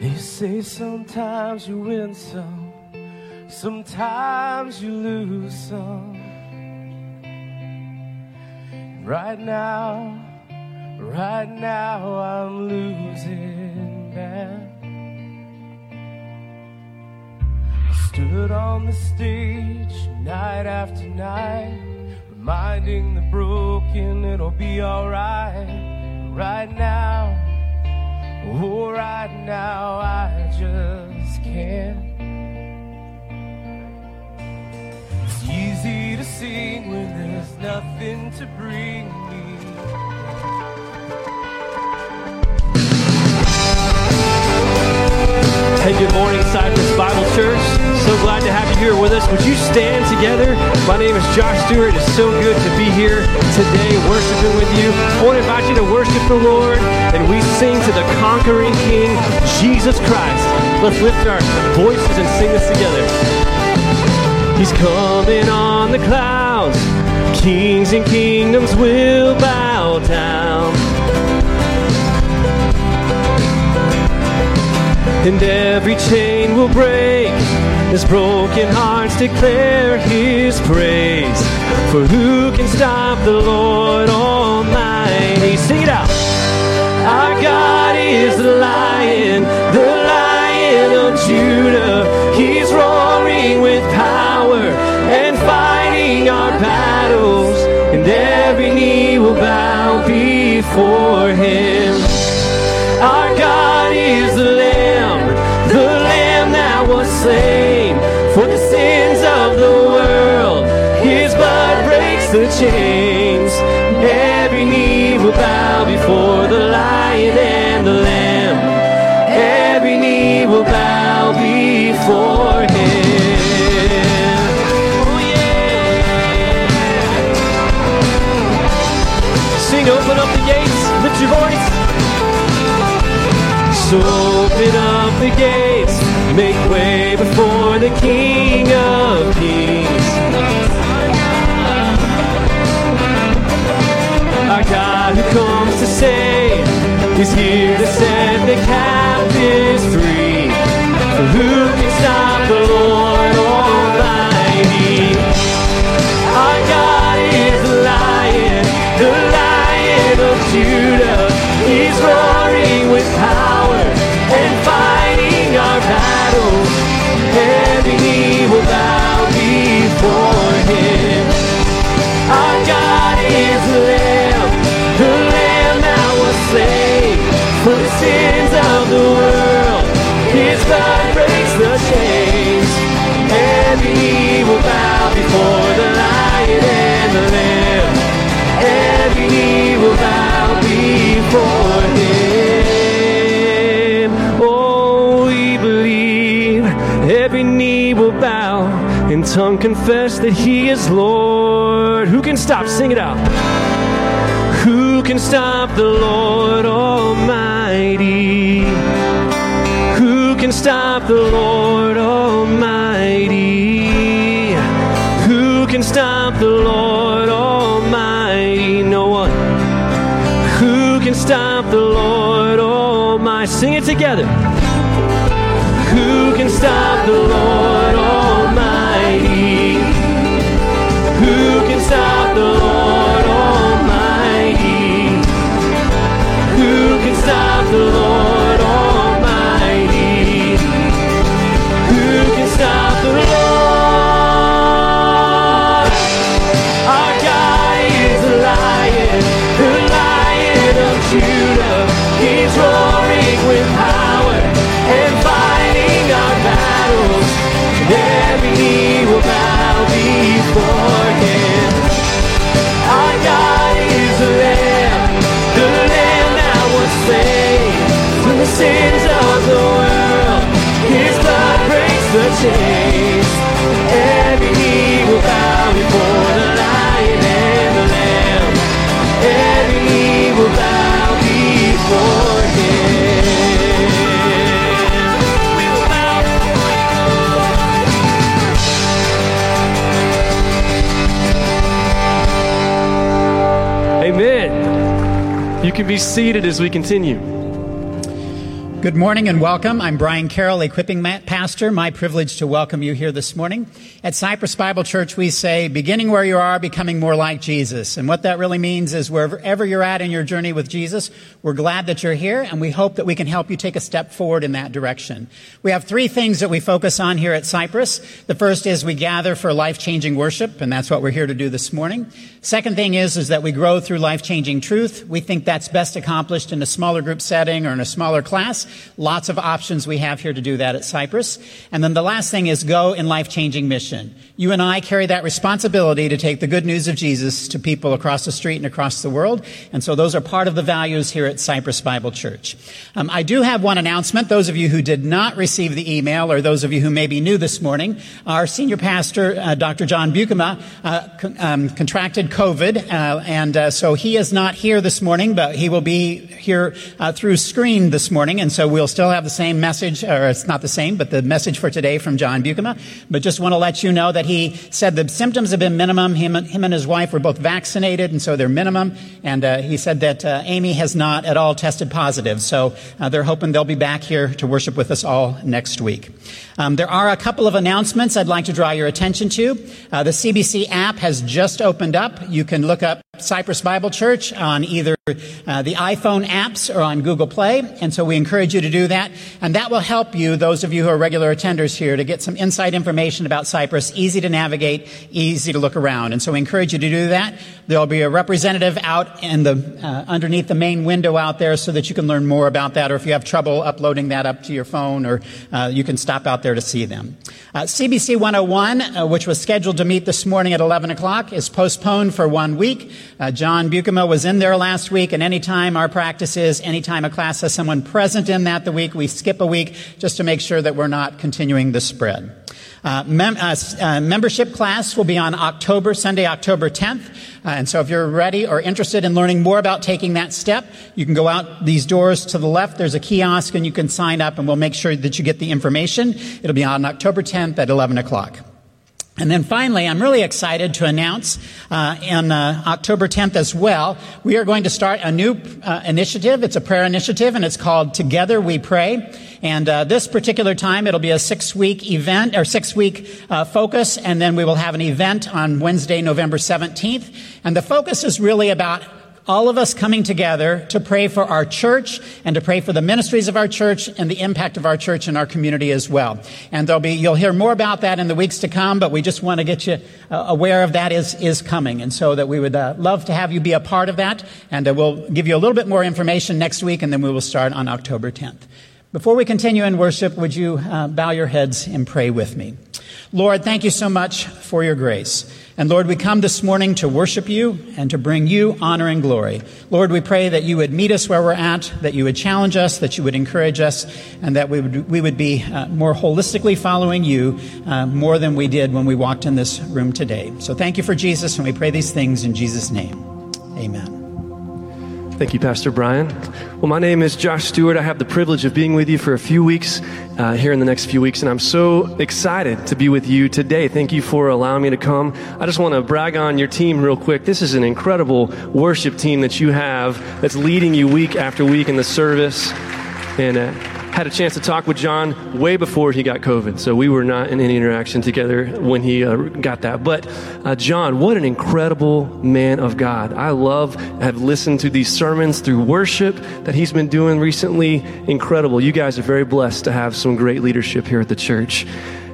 They say sometimes you win some, sometimes you lose some. Right now, right now I'm losing that. I stood on the stage night after night Minding the broken, it'll be alright right now. Oh, right now, I just can't. It's easy to sing when there's nothing to bring me. Hey, good morning, Cypress Bible Church. So glad to have you here with us. Would you stand together? My name is Josh Stewart. It's so good to be here today worshiping with you. I want to invite you to worship the Lord, and we sing to the conquering King, Jesus Christ. Let's lift our voices and sing this together. He's coming on the clouds. Kings and kingdoms will bow down. And every chain will break his broken hearts declare his praise. For who can stop the Lord Almighty? Sing it out. Our God is the lion, the lion of Judah. He's roaring with power and fighting our battles. And every knee will bow before him. Our God is the Lamb slain for the sins of the world. His blood breaks the chains. Every knee will bow before the lion and the lamb. Every knee will bow before him. Oh, yeah. Sing, open up the gates, lift your voice. So open up the gates, make way. King of peace, Our God who comes to save is here to set the captives free. For who can stop the Lord Almighty? Our God is the Lion, the Lion of Judah. He's Every knee will bow before the Lion and the Lamb. Every knee will bow before Him. Oh, we believe. Every knee will bow and tongue confess that He is Lord. Who can stop? Sing it out. Who can stop the Lord Almighty? Who can stop the Lord? Sing it together. Who can stop the Lord? Can be seated as we continue. Good morning and welcome. I'm Brian Carroll, equipping pastor. My privilege to welcome you here this morning. At Cypress Bible Church, we say, beginning where you are, becoming more like Jesus. And what that really means is wherever you're at in your journey with Jesus, we're glad that you're here and we hope that we can help you take a step forward in that direction. We have three things that we focus on here at Cypress. The first is we gather for life-changing worship, and that's what we're here to do this morning. Second thing is, is that we grow through life-changing truth. We think that's best accomplished in a smaller group setting or in a smaller class. Lots of options we have here to do that at Cypress. And then the last thing is go in life-changing mission. You and I carry that responsibility to take the good news of Jesus to people across the street and across the world. And so those are part of the values here at Cypress Bible Church. Um, I do have one announcement. Those of you who did not receive the email or those of you who may be new this morning, our senior pastor, uh, Dr. John Bukema, uh, con- um, contracted COVID. Uh, and uh, so he is not here this morning, but he will be here uh, through screen this morning. And so we'll still have the same message, or it's not the same, but the message for today from John Bukema. But just want to let you know that he said the symptoms have been minimum. Him, him and his wife were both vaccinated, and so they're minimum. And uh, he said that uh, Amy has not at all tested positive. So uh, they're hoping they'll be back here to worship with us all next week. Um, there are a couple of announcements I'd like to draw your attention to. Uh, the CBC app has just opened up. You can look up Cypress Bible Church on either uh, the iPhone apps or on Google Play. And so we encourage you to do that. And that will help you, those of you who are regular attenders here, to get some inside information about Cypress, easy to navigate, easy to look around. And so we encourage you to do that. There'll be a representative out in the, uh, underneath the main window out there so that you can learn more about that. Or if you have trouble uploading that up to your phone or uh, you can stop out there to see them. Uh, CBC 101, uh, which was scheduled to meet this morning at 11 o'clock, is postponed for one week. Uh, John Bukema was in there last week, and anytime our practice is, anytime a class has someone present in that the week, we skip a week just to make sure that we're not continuing the spread. Uh, mem- uh, uh, membership class will be on October, Sunday, October 10th. Uh, and so if you're ready or interested in learning more about taking that step, you can go out these doors to the left. There's a kiosk and you can sign up and we'll make sure that you get the information. It'll be on October 10th at 11 o'clock. And then finally, I'm really excited to announce uh, on uh, October 10th as well, we are going to start a new uh, initiative. It's a prayer initiative, and it's called Together We Pray. And uh, this particular time, it'll be a six-week event or six-week uh, focus, and then we will have an event on Wednesday, November 17th. And the focus is really about all of us coming together to pray for our church and to pray for the ministries of our church and the impact of our church in our community as well. And there'll be, you'll hear more about that in the weeks to come, but we just want to get you uh, aware of that is, is coming. And so that we would uh, love to have you be a part of that. And uh, we'll give you a little bit more information next week, and then we will start on October 10th. Before we continue in worship, would you uh, bow your heads and pray with me? Lord, thank you so much for your grace. And Lord, we come this morning to worship you and to bring you honor and glory. Lord, we pray that you would meet us where we're at, that you would challenge us, that you would encourage us, and that we would, we would be uh, more holistically following you uh, more than we did when we walked in this room today. So thank you for Jesus, and we pray these things in Jesus' name. Amen. Thank you, Pastor Brian. Well, my name is Josh Stewart. I have the privilege of being with you for a few weeks uh, here in the next few weeks, and I'm so excited to be with you today. Thank you for allowing me to come. I just want to brag on your team real quick. This is an incredible worship team that you have that's leading you week after week in the service. And uh, had a chance to talk with John way before he got COVID, so we were not in any interaction together when he uh, got that. But uh, John, what an incredible man of God! I love, have listened to these sermons through worship that he's been doing recently. Incredible! You guys are very blessed to have some great leadership here at the church.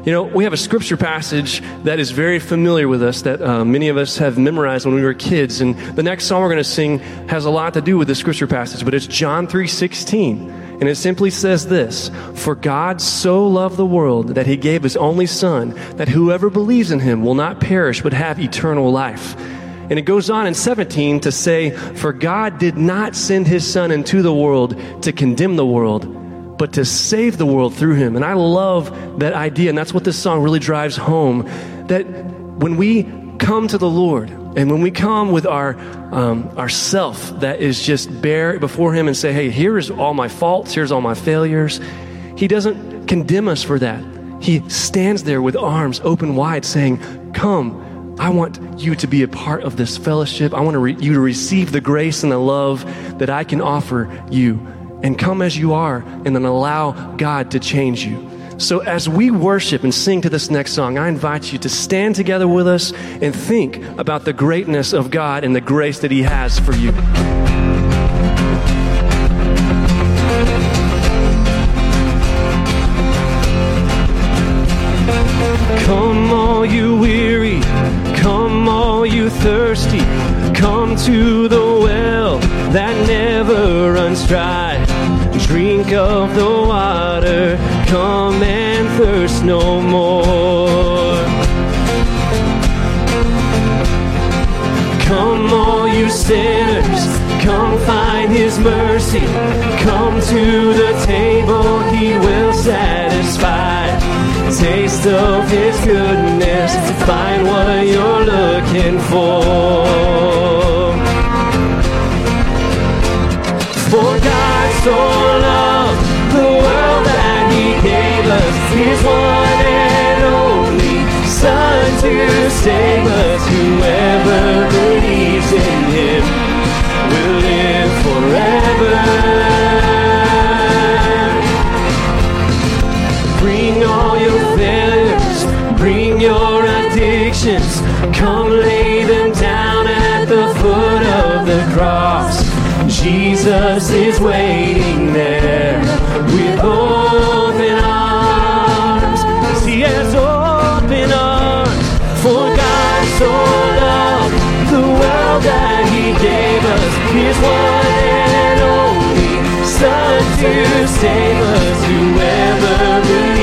You know, we have a scripture passage that is very familiar with us that uh, many of us have memorized when we were kids. And the next song we're going to sing has a lot to do with the scripture passage, but it's John 3:16. And it simply says this For God so loved the world that he gave his only Son, that whoever believes in him will not perish but have eternal life. And it goes on in 17 to say, For God did not send his Son into the world to condemn the world, but to save the world through him. And I love that idea, and that's what this song really drives home that when we come to the Lord, and when we come with our um, our self that is just bare before Him and say, "Hey, here's all my faults, here's all my failures," He doesn't condemn us for that. He stands there with arms open wide, saying, "Come." I want you to be a part of this fellowship. I want to re- you to receive the grace and the love that I can offer you. And come as you are, and then allow God to change you. So, as we worship and sing to this next song, I invite you to stand together with us and think about the greatness of God and the grace that He has for you. Come, all you weary, come, all you thirsty, come to the well that never runs dry. Drink of the water, come and thirst no more. Come, all you sinners, come find his mercy. Come to the table, he will satisfy. Taste of his goodness, find what you're looking for. For God so loved his one and only Son to save us. Whoever believes in him will live forever. Bring all your failures, bring your addictions, come lay them down at the foot of the cross. Jesus is waiting there with His one and only Son to save us. Whoever believes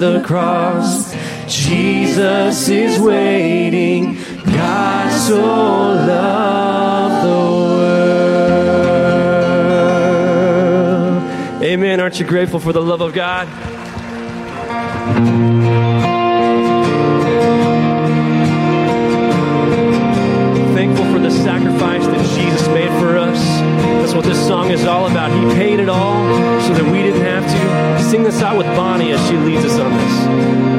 the cross. Jesus is waiting. God so loved the world. Amen. Aren't you grateful for the love of God? Thankful for the sacrifice that Jesus made for us. That's what this song is all about. He paid it all so that we didn't have to. Sing this out with Bonnie as she leads us on this.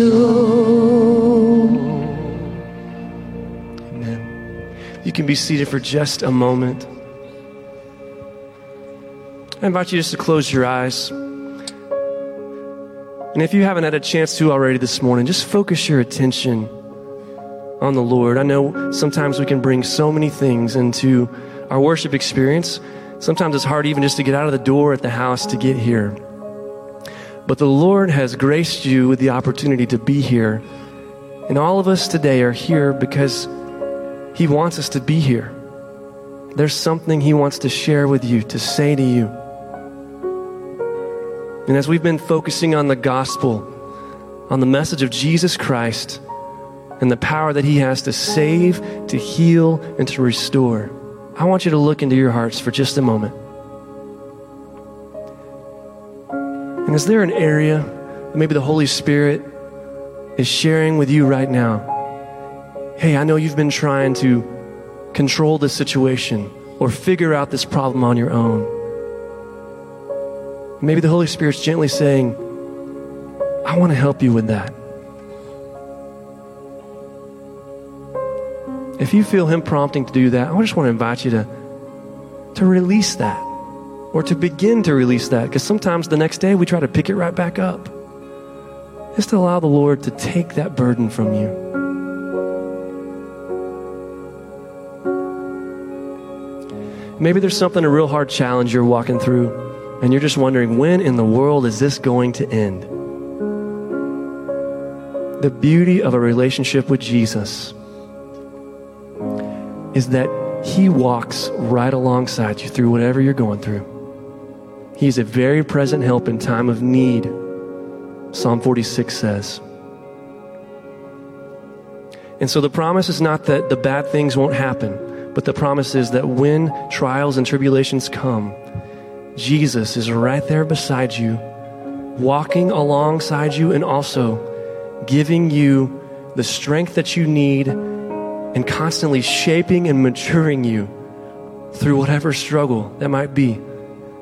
Snow. Amen. You can be seated for just a moment. I invite you just to close your eyes. And if you haven't had a chance to already this morning, just focus your attention on the Lord. I know sometimes we can bring so many things into our worship experience. Sometimes it's hard even just to get out of the door at the house to get here. But the Lord has graced you with the opportunity to be here. And all of us today are here because He wants us to be here. There's something He wants to share with you, to say to you. And as we've been focusing on the gospel, on the message of Jesus Christ, and the power that He has to save, to heal, and to restore, I want you to look into your hearts for just a moment. And is there an area that maybe the Holy Spirit is sharing with you right now? Hey, I know you've been trying to control this situation or figure out this problem on your own. Maybe the Holy Spirit's gently saying, I want to help you with that. If you feel Him prompting to do that, I just want to invite you to, to release that or to begin to release that because sometimes the next day we try to pick it right back up. Just to allow the Lord to take that burden from you. Maybe there's something, a real hard challenge you're walking through, and you're just wondering, when in the world is this going to end? The beauty of a relationship with Jesus is that He walks right alongside you through whatever you're going through. He's a very present help in time of need, Psalm 46 says. And so the promise is not that the bad things won't happen, but the promise is that when trials and tribulations come, Jesus is right there beside you, walking alongside you, and also giving you the strength that you need and constantly shaping and maturing you through whatever struggle that might be.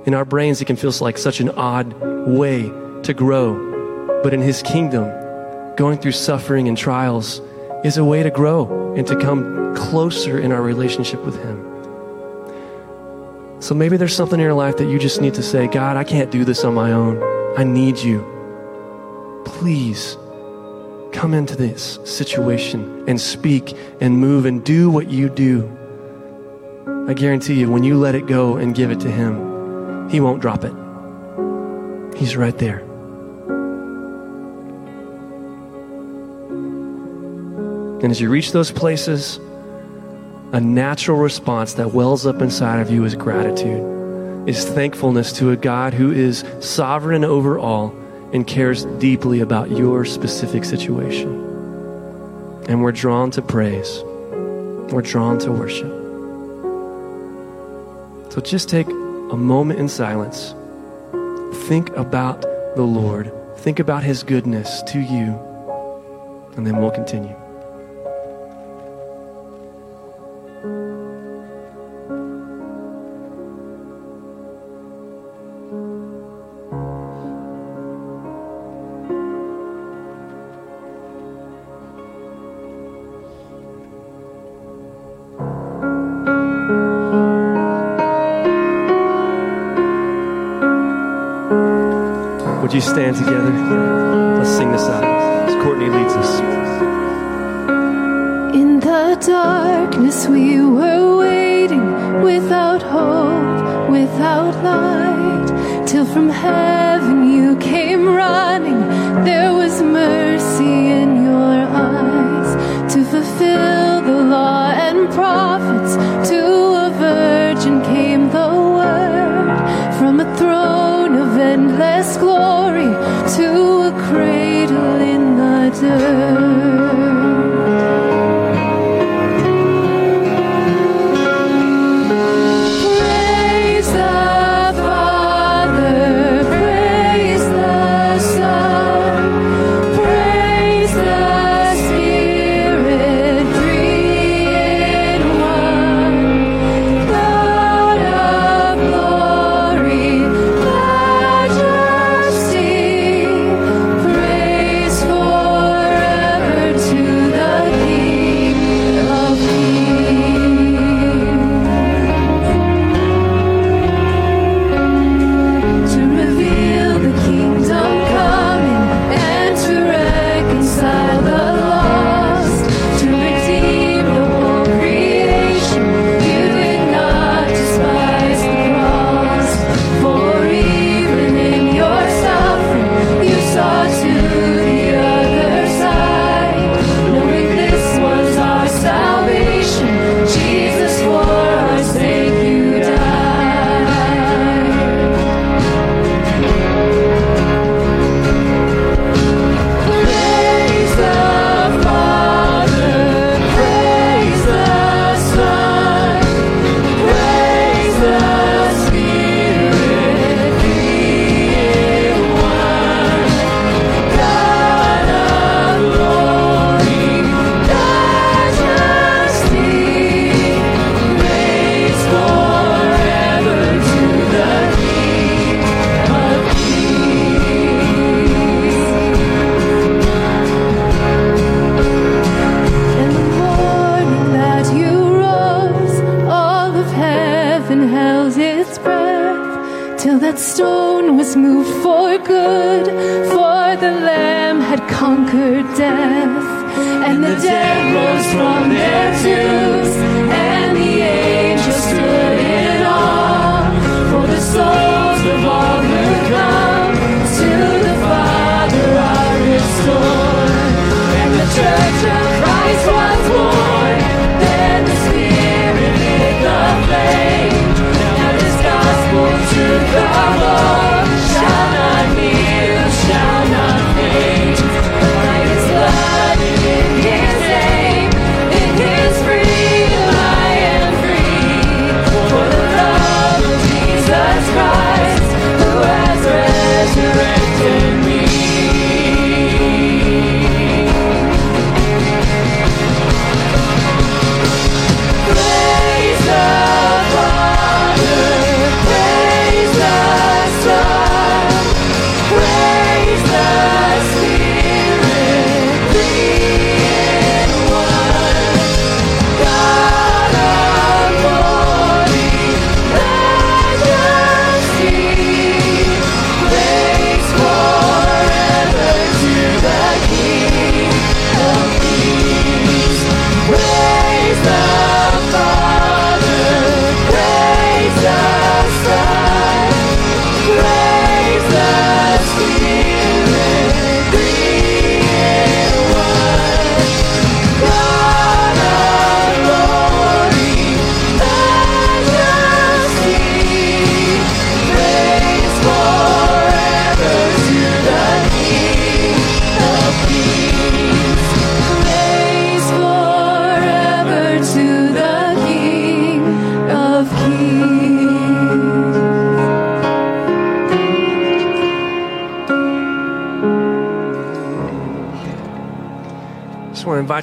In our brains, it can feel like such an odd way to grow. But in His kingdom, going through suffering and trials is a way to grow and to come closer in our relationship with Him. So maybe there's something in your life that you just need to say, God, I can't do this on my own. I need you. Please come into this situation and speak and move and do what you do. I guarantee you, when you let it go and give it to Him, He won't drop it. He's right there. And as you reach those places, a natural response that wells up inside of you is gratitude, is thankfulness to a God who is sovereign over all and cares deeply about your specific situation. And we're drawn to praise, we're drawn to worship. So just take a moment in silence. Think about the Lord, think about His goodness to you, and then we'll continue. Would you stand together? Let's sing this out as Courtney leads us. In the darkness we were waiting without hope, without light, till from heaven you came running. There was mercy in your eyes to fulfill the law and prophets. To the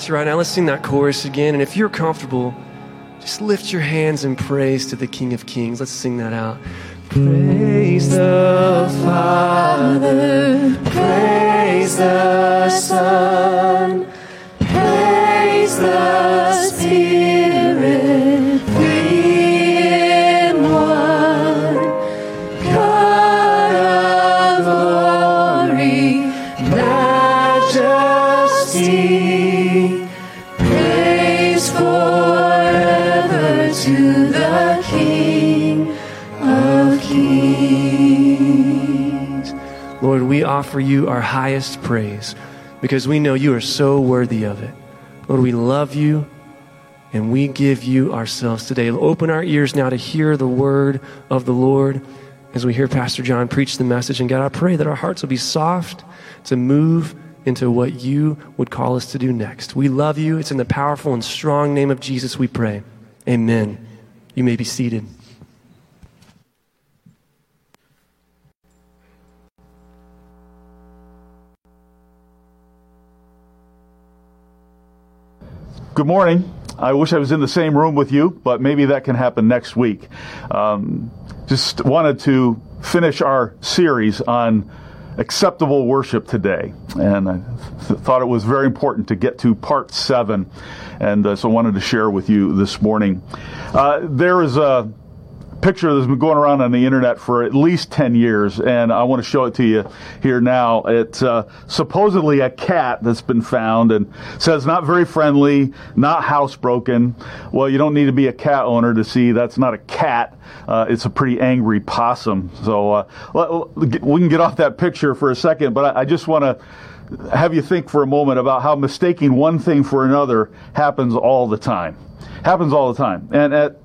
Right now. Let's sing that chorus again. And if you're comfortable, just lift your hands in praise to the King of Kings. Let's sing that out. Praise the Father, praise the Son, offer you our highest praise because we know you are so worthy of it. Lord, we love you and we give you ourselves today. Open our ears now to hear the word of the Lord as we hear Pastor John preach the message. And God, I pray that our hearts will be soft to move into what you would call us to do next. We love you. It's in the powerful and strong name of Jesus we pray. Amen. You may be seated. Good morning. I wish I was in the same room with you, but maybe that can happen next week. Um, just wanted to finish our series on acceptable worship today, and I th- thought it was very important to get to part seven, and uh, so I wanted to share with you this morning. Uh, there is a picture that's been going around on the internet for at least 10 years, and I want to show it to you here now. It's uh, supposedly a cat that's been found and says not very friendly, not housebroken. Well, you don't need to be a cat owner to see that's not a cat. Uh, it's a pretty angry possum. So uh, let- we can get off that picture for a second, but I, I just want to have you think for a moment about how mistaking one thing for another happens all the time. Happens all the time. And at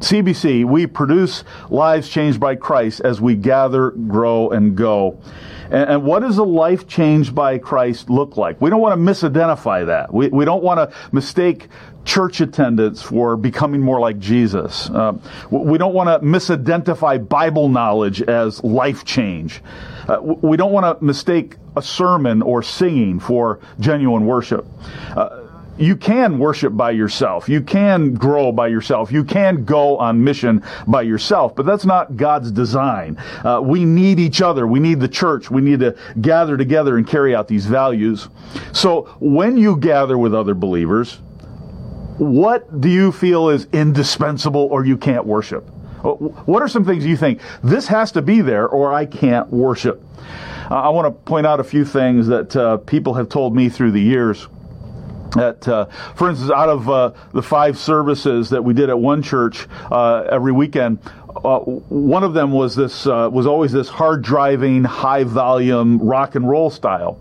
CBC, we produce lives changed by Christ as we gather, grow, and go. And, and what does a life changed by Christ look like? We don't want to misidentify that. We, we don't want to mistake church attendance for becoming more like Jesus. Uh, we don't want to misidentify Bible knowledge as life change. Uh, we don't want to mistake a sermon or singing for genuine worship. Uh, you can worship by yourself. You can grow by yourself. You can go on mission by yourself, but that's not God's design. Uh, we need each other. We need the church. We need to gather together and carry out these values. So when you gather with other believers, what do you feel is indispensable or you can't worship? What are some things you think this has to be there or I can't worship? I want to point out a few things that uh, people have told me through the years. That, uh, for instance, out of uh, the five services that we did at one church uh, every weekend, uh, one of them was this uh, was always this hard driving, high volume rock and roll style.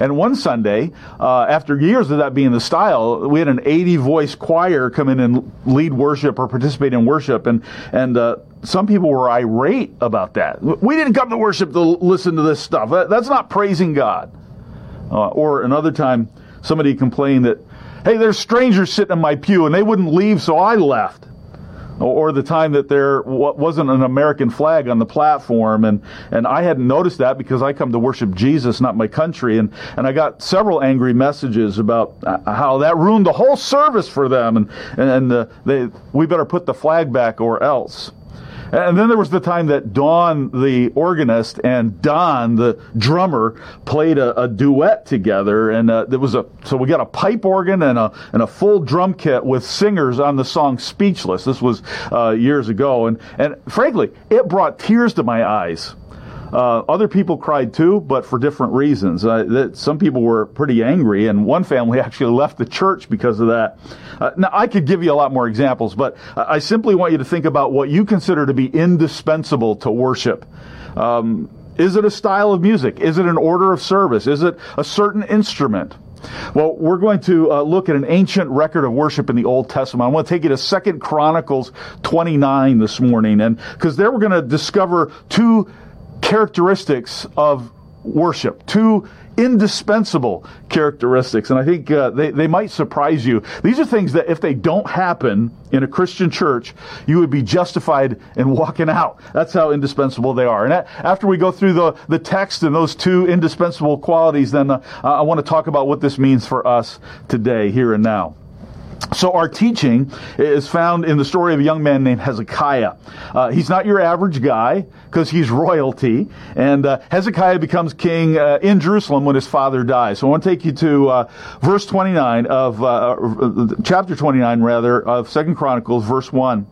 And one Sunday, uh, after years of that being the style, we had an 80 voice choir come in and lead worship or participate in worship, and and some people were irate about that. We didn't come to worship to listen to this stuff. That's not praising God. or another time somebody complained that, hey, there's strangers sitting in my pew and they wouldn't leave, so I left. Or the time that there wasn't an American flag on the platform, and, and I hadn't noticed that because I come to worship Jesus, not my country. And, and I got several angry messages about uh, how that ruined the whole service for them, and, and uh, they, we better put the flag back or else. And then there was the time that Don, the organist, and Don, the drummer, played a, a duet together. And uh, there was a so we got a pipe organ and a and a full drum kit with singers on the song "Speechless." This was uh, years ago, and and frankly, it brought tears to my eyes. Uh, other people cried too, but for different reasons. Uh, that some people were pretty angry, and one family actually left the church because of that. Uh, now, I could give you a lot more examples, but I simply want you to think about what you consider to be indispensable to worship. Um, is it a style of music? Is it an order of service? Is it a certain instrument? Well, we're going to uh, look at an ancient record of worship in the Old Testament. I want to take you to Second Chronicles 29 this morning, and because there we're going to discover two characteristics of worship, two indispensable characteristics. And I think uh, they, they might surprise you. These are things that if they don't happen in a Christian church, you would be justified in walking out. That's how indispensable they are. And after we go through the, the text and those two indispensable qualities, then uh, I want to talk about what this means for us today, here and now. So our teaching is found in the story of a young man named Hezekiah. Uh, he's not your average guy because he's royalty, and uh, Hezekiah becomes king uh, in Jerusalem when his father dies. So I want to take you to uh, verse 29 of uh, uh, chapter 29 rather of Second Chronicles, verse 1.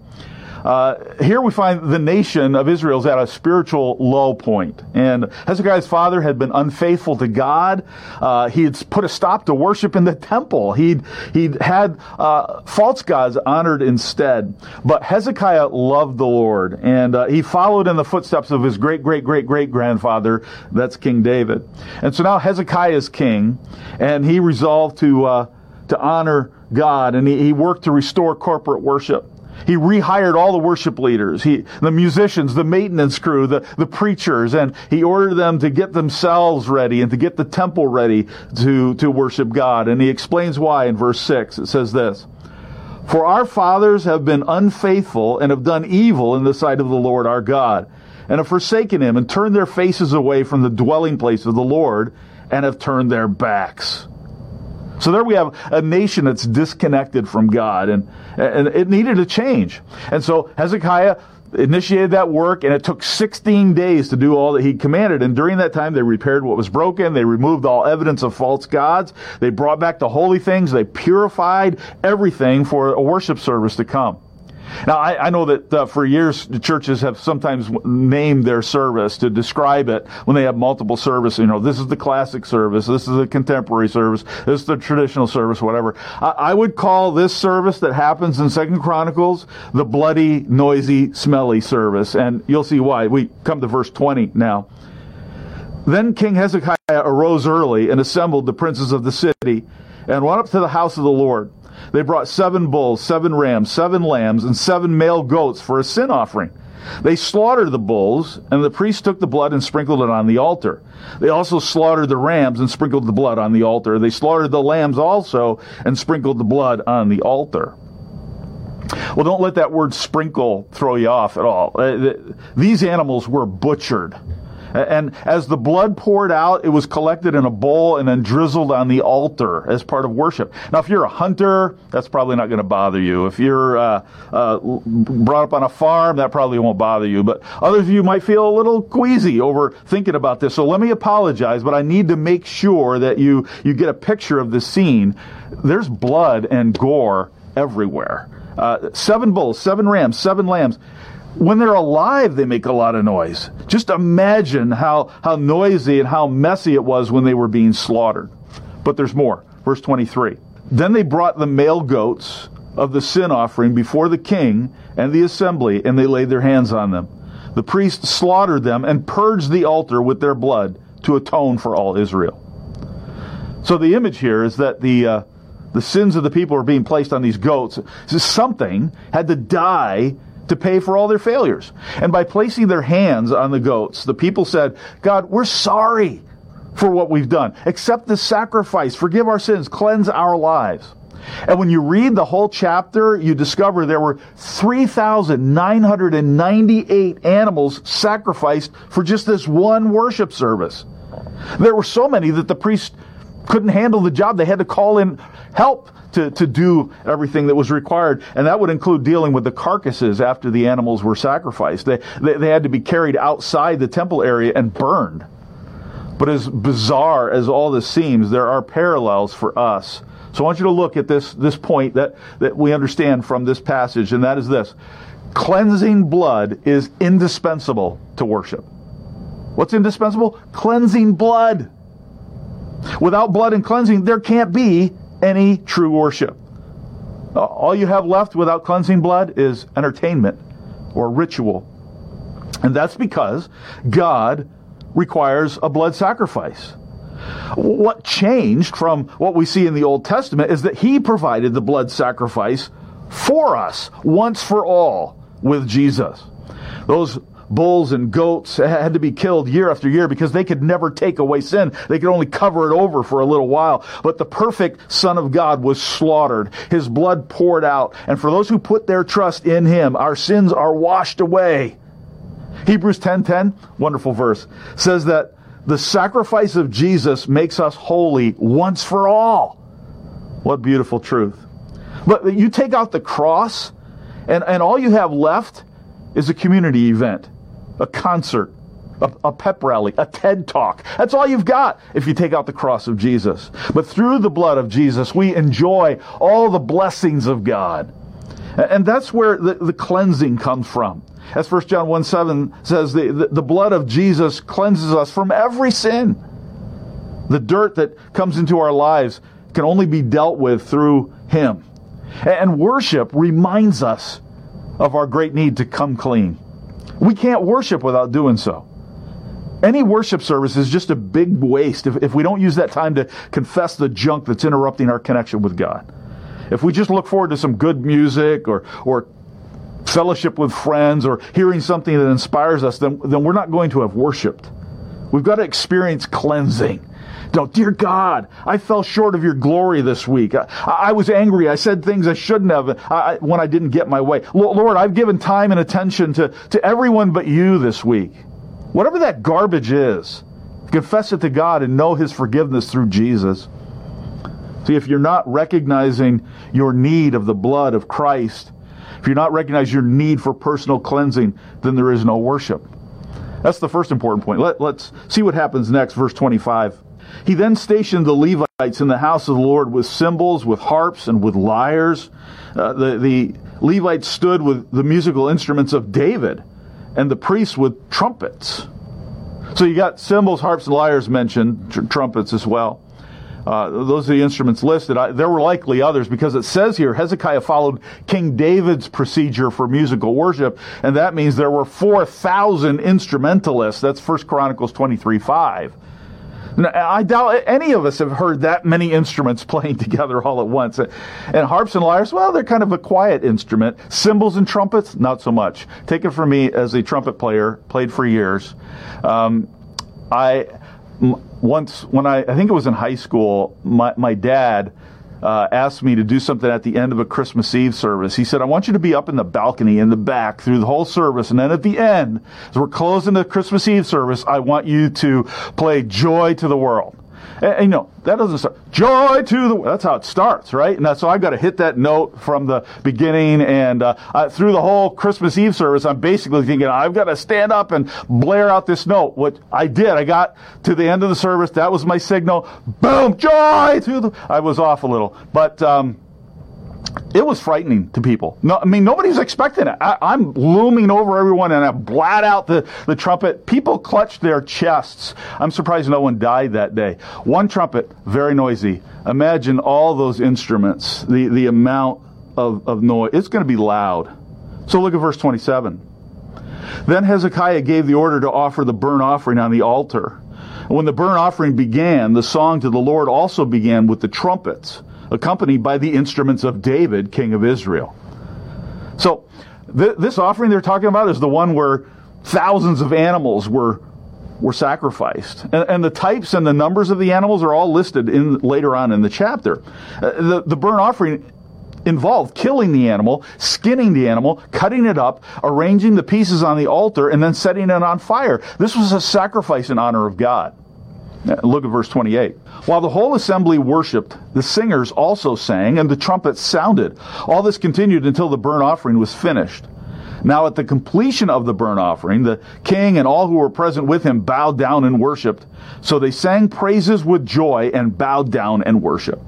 Uh, here we find the nation of Israel is at a spiritual low point. And Hezekiah's father had been unfaithful to God. Uh, he had put a stop to worship in the temple. He'd, he'd had uh, false gods honored instead. But Hezekiah loved the Lord, and uh, he followed in the footsteps of his great, great, great, great grandfather. That's King David. And so now Hezekiah is king, and he resolved to, uh, to honor God, and he, he worked to restore corporate worship. He rehired all the worship leaders, he, the musicians, the maintenance crew, the, the preachers, and he ordered them to get themselves ready and to get the temple ready to, to worship God. And he explains why in verse 6. It says this. For our fathers have been unfaithful and have done evil in the sight of the Lord our God, and have forsaken him and turned their faces away from the dwelling place of the Lord, and have turned their backs. So there we have a nation that's disconnected from God, and, and it needed a change. And so Hezekiah initiated that work, and it took 16 days to do all that he commanded. And during that time, they repaired what was broken. They removed all evidence of false gods. They brought back the holy things. They purified everything for a worship service to come. Now, I, I know that uh, for years the churches have sometimes named their service to describe it when they have multiple services. You know, this is the classic service, this is the contemporary service, this is the traditional service, whatever. I, I would call this service that happens in Second Chronicles the bloody, noisy, smelly service, and you'll see why. We come to verse 20 now. Then King Hezekiah arose early and assembled the princes of the city and went up to the house of the Lord. They brought seven bulls, seven rams, seven lambs, and seven male goats for a sin offering. They slaughtered the bulls, and the priest took the blood and sprinkled it on the altar. They also slaughtered the rams and sprinkled the blood on the altar. They slaughtered the lambs also and sprinkled the blood on the altar. Well, don't let that word sprinkle throw you off at all. Uh, these animals were butchered. And as the blood poured out, it was collected in a bowl and then drizzled on the altar as part of worship. Now, if you're a hunter, that's probably not going to bother you. If you're uh, uh, brought up on a farm, that probably won't bother you. But others of you might feel a little queasy over thinking about this. So let me apologize, but I need to make sure that you, you get a picture of the scene. There's blood and gore everywhere. Uh, seven bulls, seven rams, seven lambs when they're alive, they make a lot of noise. Just imagine how, how noisy and how messy it was when they were being slaughtered. But there's more. Verse 23. Then they brought the male goats of the sin offering before the king and the assembly, and they laid their hands on them. The priests slaughtered them and purged the altar with their blood to atone for all Israel. So the image here is that the uh, the sins of the people are being placed on these goats. Something had to die to pay for all their failures. And by placing their hands on the goats, the people said, God, we're sorry for what we've done. Accept this sacrifice. Forgive our sins. Cleanse our lives. And when you read the whole chapter, you discover there were 3,998 animals sacrificed for just this one worship service. There were so many that the priest couldn't handle the job. They had to call in help to, to do everything that was required. And that would include dealing with the carcasses after the animals were sacrificed. They, they, they had to be carried outside the temple area and burned. But as bizarre as all this seems, there are parallels for us. So I want you to look at this, this point that, that we understand from this passage, and that is this. Cleansing blood is indispensable to worship. What's indispensable? Cleansing blood. Without blood and cleansing, there can't be any true worship. Uh, all you have left without cleansing blood is entertainment or ritual. And that's because God requires a blood sacrifice. What changed from what we see in the Old Testament is that He provided the blood sacrifice for us once for all with Jesus. Those bulls and goats had to be killed year after year because they could never take away sin. They could only cover it over for a little while. But the perfect Son of God was slaughtered, his blood poured out. And for those who put their trust in him, our sins are washed away. Hebrews 10:10, wonderful verse, says that the sacrifice of Jesus makes us holy once for all. What beautiful truth. But you take out the cross, and, and all you have left is a community event a concert, a, a, pep rally, a TED talk. That's all you've got if you take out the cross of Jesus. But through the blood of Jesus, we enjoy all the blessings of God. And that's where the, the cleansing comes from. As 1 John 1 7 says, the, the, the blood of Jesus cleanses us from every sin. The dirt that comes into our lives can only be dealt with through Him. And worship reminds us of our great need to come clean. We can't worship without doing so. Any worship service is just a big waste if, if we don't use that time to confess the junk that's interrupting our connection with God. If we just look forward to some good music or, or fellowship with friends or hearing something that inspires us, then, then we're not going to have worshiped. We've got to experience cleansing. No, dear God, I fell short of your glory this week. I, I was angry. I said things I shouldn't have I, when I didn't get my way. Lord, I've given time and attention to, to everyone but you this week. Whatever that garbage is, confess it to God and know his forgiveness through Jesus. See, if you're not recognizing your need of the blood of Christ, if you're not recognizing your need for personal cleansing, then there is no worship. That's the first important point. Let, us see what happens next, verse 25. He then stationed the Levites in the house of the Lord with cymbals, with harps, and with lyres. Uh, the, the Levites stood with the musical instruments of David, and the priests with trumpets. So you got cymbals, harps, and lyres mentioned, tr- trumpets as well. Uh, those are the instruments listed. I, there were likely others because it says here Hezekiah followed King David's procedure for musical worship, and that means there were 4,000 instrumentalists. That's 1 Chronicles 23 5. I doubt any of us have heard that many instruments playing together all at once. And harps and lyres, well, they're kind of a quiet instrument. Cymbals and trumpets, not so much. Take it from me as a trumpet player, played for years. Um, I once, when I, I think it was in high school, my, my dad uh, asked me to do something at the end of a Christmas Eve service. He said, I want you to be up in the balcony in the back through the whole service. And then at the end, as we're closing the Christmas Eve service, I want you to play Joy to the World. And, and, you know, that doesn't start. Joy to the, that's how it starts, right? And so I've got to hit that note from the beginning and uh, I, through the whole Christmas Eve service, I'm basically thinking, I've got to stand up and blare out this note. What I did, I got to the end of the service. That was my signal. Boom! Joy to the, I was off a little. But, um, it was frightening to people. No, I mean, nobody's expecting it. I, am looming over everyone and I blot out the, the trumpet. People clutched their chests. I'm surprised no one died that day. One trumpet, very noisy. Imagine all those instruments, the, the amount of, of noise. It's going to be loud. So look at verse 27. Then Hezekiah gave the order to offer the burnt offering on the altar. When the burnt offering began, the song to the Lord also began with the trumpets accompanied by the instruments of David, king of Israel. So, th- this offering they're talking about is the one where thousands of animals were were sacrificed, and, and, the types and the numbers of the animals are all listed in later on in the chapter. Uh, the the burnt offering involved killing the animal, skinning the animal, cutting it up, arranging the pieces on the altar, and then setting it on fire. This was a sacrifice in honor of God. Uh, look at verse 28. While the whole assembly worshiped, the singers also sang, and the trumpets sounded. All this continued until the burnt offering was finished. Now, at the completion of the burnt offering, the king and all who were present with him bowed down and worshiped. So they sang praises with joy and bowed down and worshiped.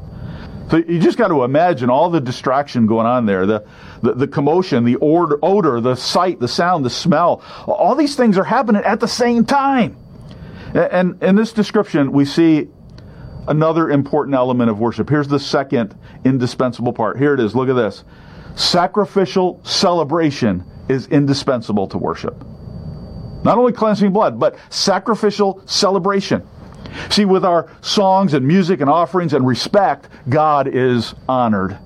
So you just got to imagine all the distraction going on there, the, the, the commotion, the odor, the sight, the sound, the smell. All these things are happening at the same time. And in this description, we see another important element of worship. Here's the second indispensable part. Here it is. Look at this. Sacrificial celebration is indispensable to worship. Not only cleansing blood, but sacrificial celebration. See, with our songs and music and offerings and respect, God is honored.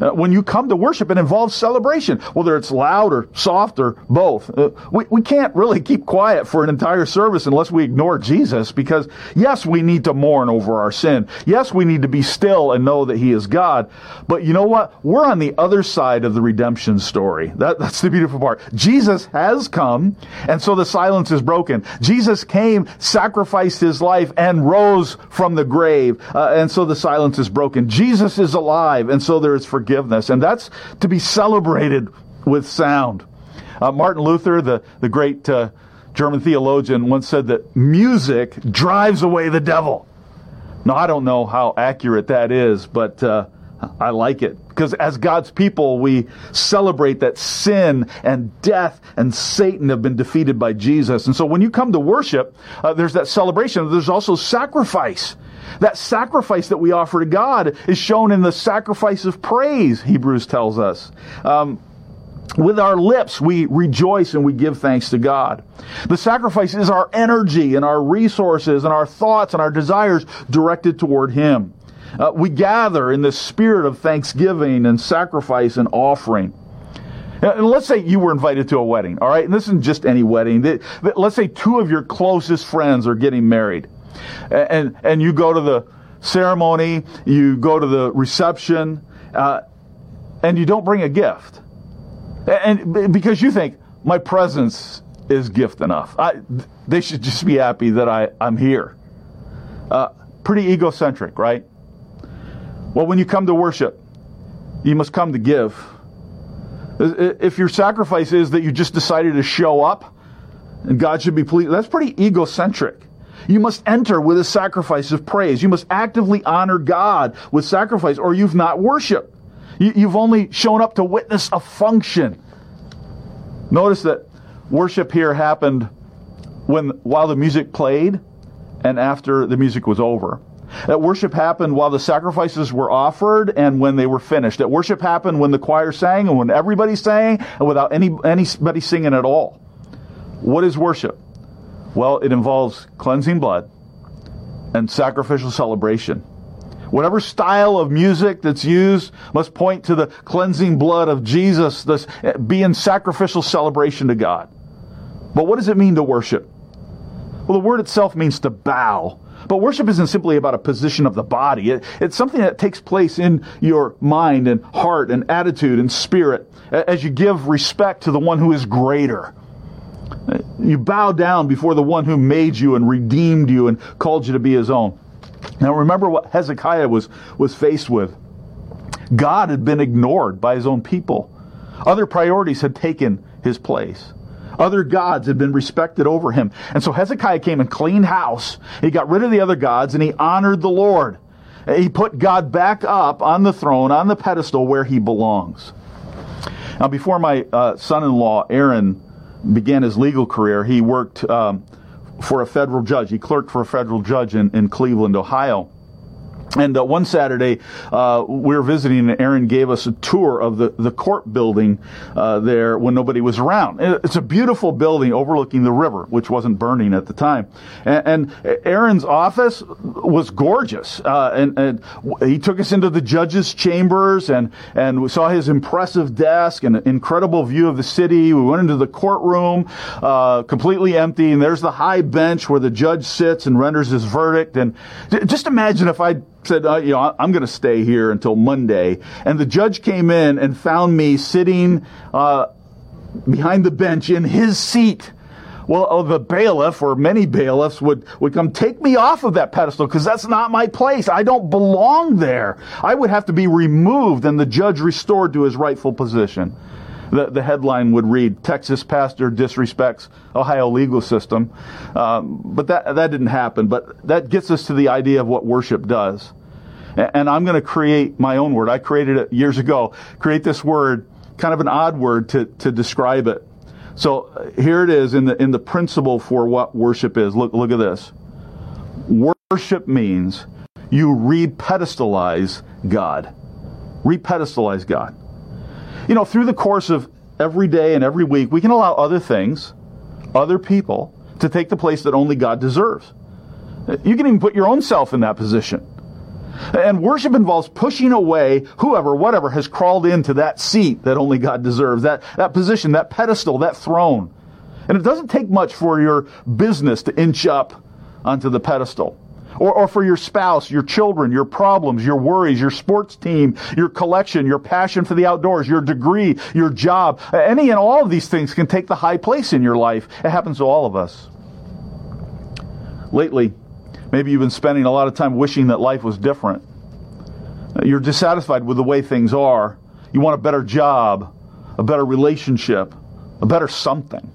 Uh, when you come to worship, it involves celebration, whether it's loud or soft or both. Uh, we, we can't really keep quiet for an entire service unless we ignore Jesus because, yes, we need to mourn over our sin. Yes, we need to be still and know that He is God. But you know what? We're on the other side of the redemption story. That, that's the beautiful part. Jesus has come, and so the silence is broken. Jesus came, sacrificed His life, and rose from the grave, uh, and so the silence is broken. Jesus is alive, and so there is forgiveness forgiveness, and that's to be celebrated with sound. Uh, Martin Luther, the, the great uh, German theologian, once said that music drives away the devil. Now, I don't know how accurate that is, but uh, I like it. Because as God's people, we celebrate that sin and death and Satan have been defeated by Jesus. And so when you come to worship, uh, there's that celebration. There's also sacrifice. That sacrifice that we offer to God is shown in the sacrifice of praise, Hebrews tells us. Um, with our lips, we rejoice and we give thanks to God. The sacrifice is our energy and our resources and our thoughts and our desires directed toward Him. Uh, we gather in the spirit of thanksgiving and sacrifice and offering. And let's say you were invited to a wedding, all right? And this isn't just any wedding. Let's say two of your closest friends are getting married and and you go to the ceremony, you go to the reception, uh, and you don't bring a gift, and because you think my presence is gift enough, I, they should just be happy that I I'm here. Uh, pretty egocentric, right? Well, when you come to worship, you must come to give. If your sacrifice is that you just decided to show up and God should be pleased, that's pretty egocentric. You must enter with a sacrifice of praise. You must actively honor God with sacrifice, or you've not worshiped. You've only shown up to witness a function. Notice that worship here happened when while the music played and after the music was over. That worship happened while the sacrifices were offered and when they were finished. That worship happened when the choir sang and when everybody sang and without any anybody singing at all. What is worship? Well, it involves cleansing blood and sacrificial celebration. Whatever style of music that's used must point to the cleansing blood of Jesus, this eh, being sacrificial celebration to God. But what does it mean to worship? Well, the word itself means to bow. But worship isn't simply about a position of the body. It, it's something that takes place in your mind and heart and attitude and spirit as you give respect to the one who is greater. You bow down before the one who made you and redeemed you and called you to be his own. Now remember what Hezekiah was, was faced with. God had been ignored by his own people. Other priorities had taken his place. Other gods had been respected over him. And so Hezekiah came and cleaned house. He got rid of the other gods and he honored the Lord. He put God back up on the throne, on the pedestal where he belongs. Now, before my uh, son in law, Aaron, began his legal career, he worked um, for a federal judge. He clerked for a federal judge in, in Cleveland, Ohio. And uh, one Saturday, uh, we were visiting, and Aaron gave us a tour of the, the court building uh, there when nobody was around. It's a beautiful building overlooking the river, which wasn't burning at the time. And, and Aaron's office was gorgeous. Uh, and, and, he took us into the judge's chambers, and, and we saw his impressive desk and an incredible view of the city. We went into the courtroom, uh, completely empty, and there's the high bench where the judge sits and renders his verdict. And just imagine if I said, uh, you know, I'm going to stay here until Monday. And the judge came in and found me sitting uh, behind the bench in his seat. Well, oh, the bailiff or many bailiffs would, would come take me off of that pedestal because that's not my place. I don't belong there. I would have to be removed and the judge restored to his rightful position. The, the headline would read, Texas pastor disrespects Ohio legal system. Um, but that, that didn't happen. But that gets us to the idea of what worship does and I'm going to create my own word. I created it years ago. Create this word, kind of an odd word to, to describe it. So uh, here it is in the in the principle for what worship is. Look look at this. Worship means you repedestalize God. Repedestalize God. You know, through the course of every day and every week, we can allow other things, other people, to take the place that only God deserves. You can even put your own self in that position. And worship involves pushing away whoever, whatever has crawled into that seat that only God deserves, that, that position, that pedestal, that throne. And it doesn't take much for your business to inch up onto the pedestal. Or, or for your spouse, your children, your problems, your worries, your sports team, your collection, your passion for the outdoors, your degree, your job. Any and all of these things can take the high place in your life. It happens to all of us. Lately, Maybe you've been spending a lot of time wishing that life was different. You're dissatisfied with the way things are. You want a better job, a better relationship, a better something.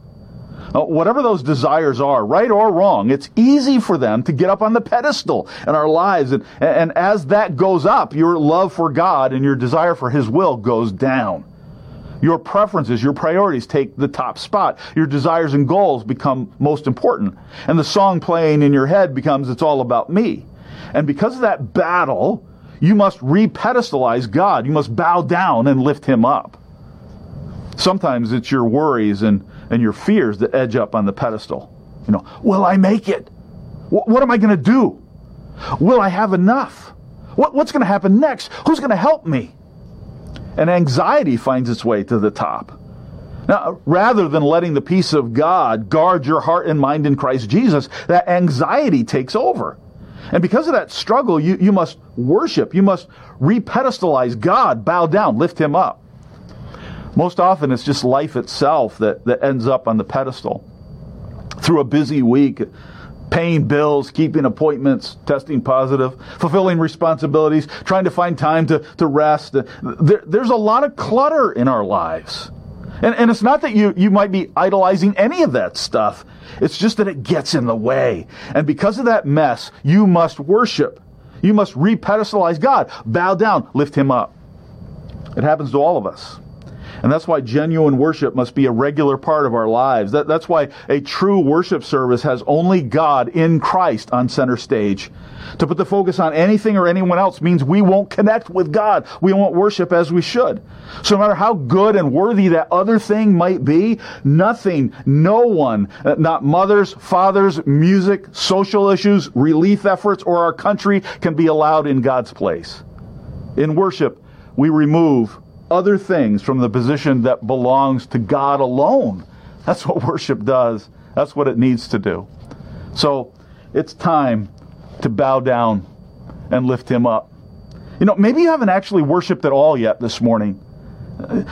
Uh, whatever those desires are, right or wrong, it's easy for them to get up on the pedestal in our lives. And, and as that goes up, your love for God and your desire for His will goes down. Your preferences, your priorities take the top spot. Your desires and goals become most important. And the song playing in your head becomes, it's all about me. And because of that battle, you must repedestalize God. You must bow down and lift Him up. Sometimes it's your worries and, and your fears that edge up on the pedestal. You know, will I make it? What, what am I going to do? Will I have enough? What, what's going to happen next? Who's going to help me? and anxiety finds its way to the top. Now, rather than letting the peace of God guard your heart and mind in Christ Jesus, that anxiety takes over. And because of that struggle, you, you must worship. You must repedestalize God, bow down, lift Him up. Most often, it's just life itself that, that ends up on the pedestal. Through a busy week, paying bills, keeping appointments, testing positive, fulfilling responsibilities, trying to find time to, to rest. There, there's a lot of clutter in our lives. And, and it's not that you, you might be idolizing any of that stuff. It's just that it gets in the way. And because of that mess, you must worship. You must repedestalize God. Bow down, lift Him up. It happens to all of us. And that's why genuine worship must be a regular part of our lives. That, that's why a true worship service has only God in Christ on center stage. To put the focus on anything or anyone else means we won't connect with God. We won't worship as we should. So no matter how good and worthy that other thing might be, nothing, no one, uh, not mothers, fathers, music, social issues, relief efforts, or our country can be allowed in God's place. In worship, we remove other things from the position that belongs to God alone. That's what worship does. That's what it needs to do. So it's time to bow down and lift Him up. You know, maybe you haven't actually worshiped at all yet this morning.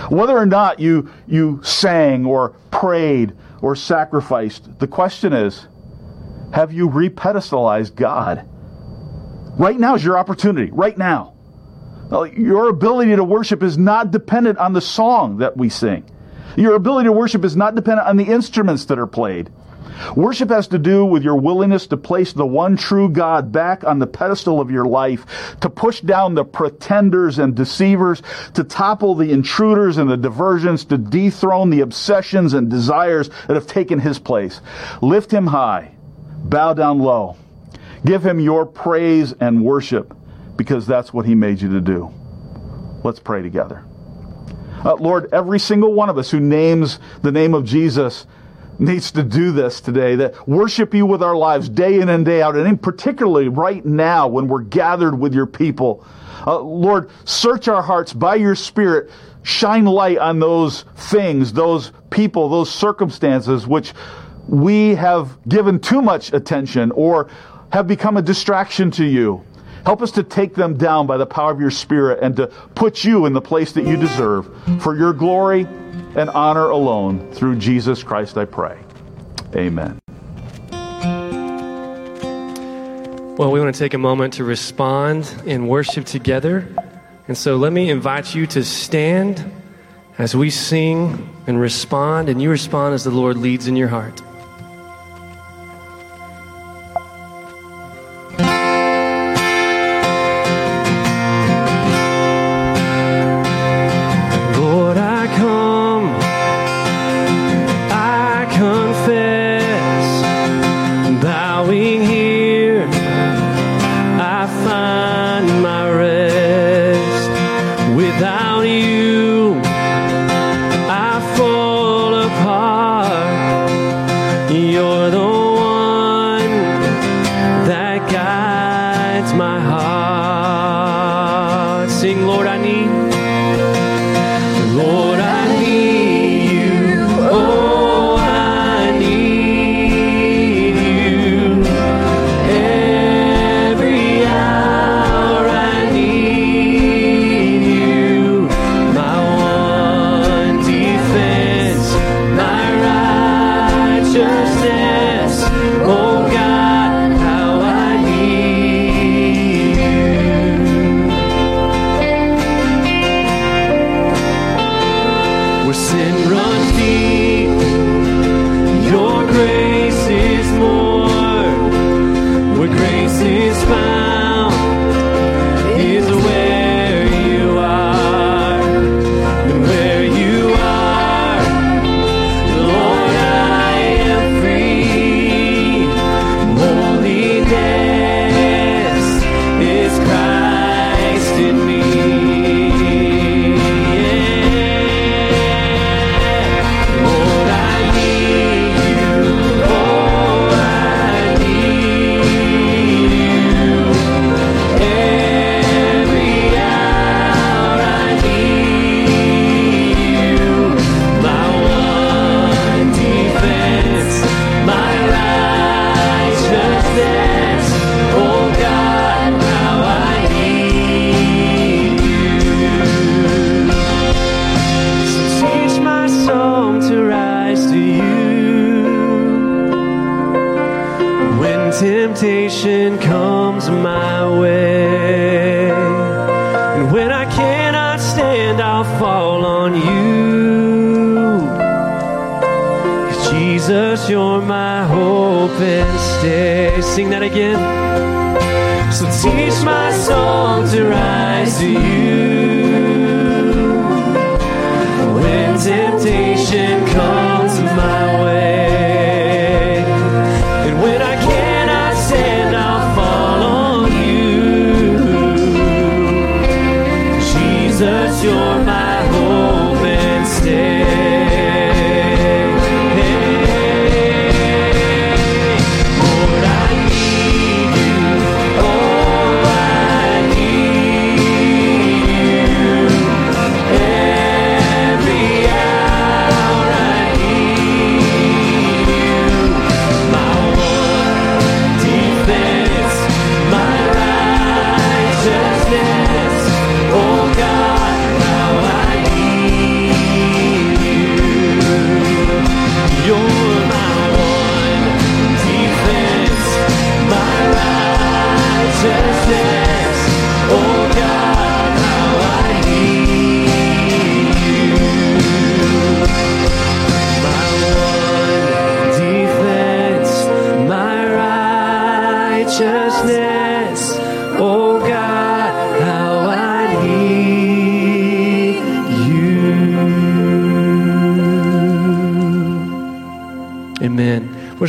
Whether or not you, you sang or prayed or sacrificed, the question is have you repedestalized God? Right now is your opportunity. Right now. Your ability to worship is not dependent on the song that we sing. Your ability to worship is not dependent on the instruments that are played. Worship has to do with your willingness to place the one true God back on the pedestal of your life, to push down the pretenders and deceivers, to topple the intruders and the diversions, to dethrone the obsessions and desires that have taken his place. Lift him high, bow down low. Give him your praise and worship because that's what he made you to do. Let's pray together. Uh, Lord, every single one of us who names the name of Jesus needs to do this today, that worship you with our lives day in and day out, and particularly right now when we're gathered with your people. Uh, Lord, search our hearts by your Spirit. Shine light on those things, those people, those circumstances which we have given too much attention or have become a distraction to you. Help us to take them down by the power of your Spirit and to put you in the place that you deserve for your glory and honor alone. Through Jesus Christ, I pray. Amen. Well, we want to take a moment to respond in worship together. And so let me invite you to stand as we sing and respond, and you respond as the Lord leads in your heart.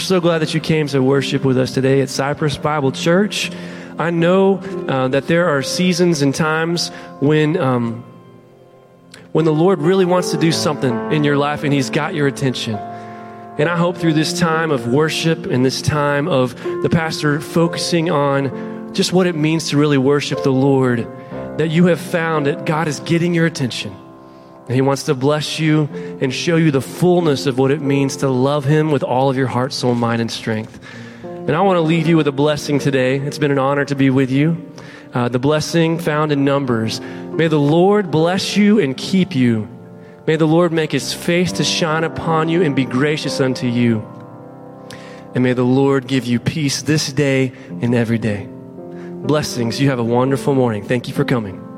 So glad that you came to worship with us today at Cypress Bible Church. I know uh, that there are seasons and times when. Um, when the Lord really wants to do something in your life and He's got your attention. And I hope through this time of worship and this time of the pastor focusing on just what it means to really worship the Lord, that you have found that God is getting your attention. And He wants to bless you and show you the fullness of what it means to love Him with all of your heart, soul, mind, and strength. And I want to leave you with a blessing today. It's been an honor to be with you. Uh, the blessing found in Numbers. May the Lord bless you and keep you. May the Lord make his face to shine upon you and be gracious unto you. And may the Lord give you peace this day and every day. Blessings. You have a wonderful morning. Thank you for coming.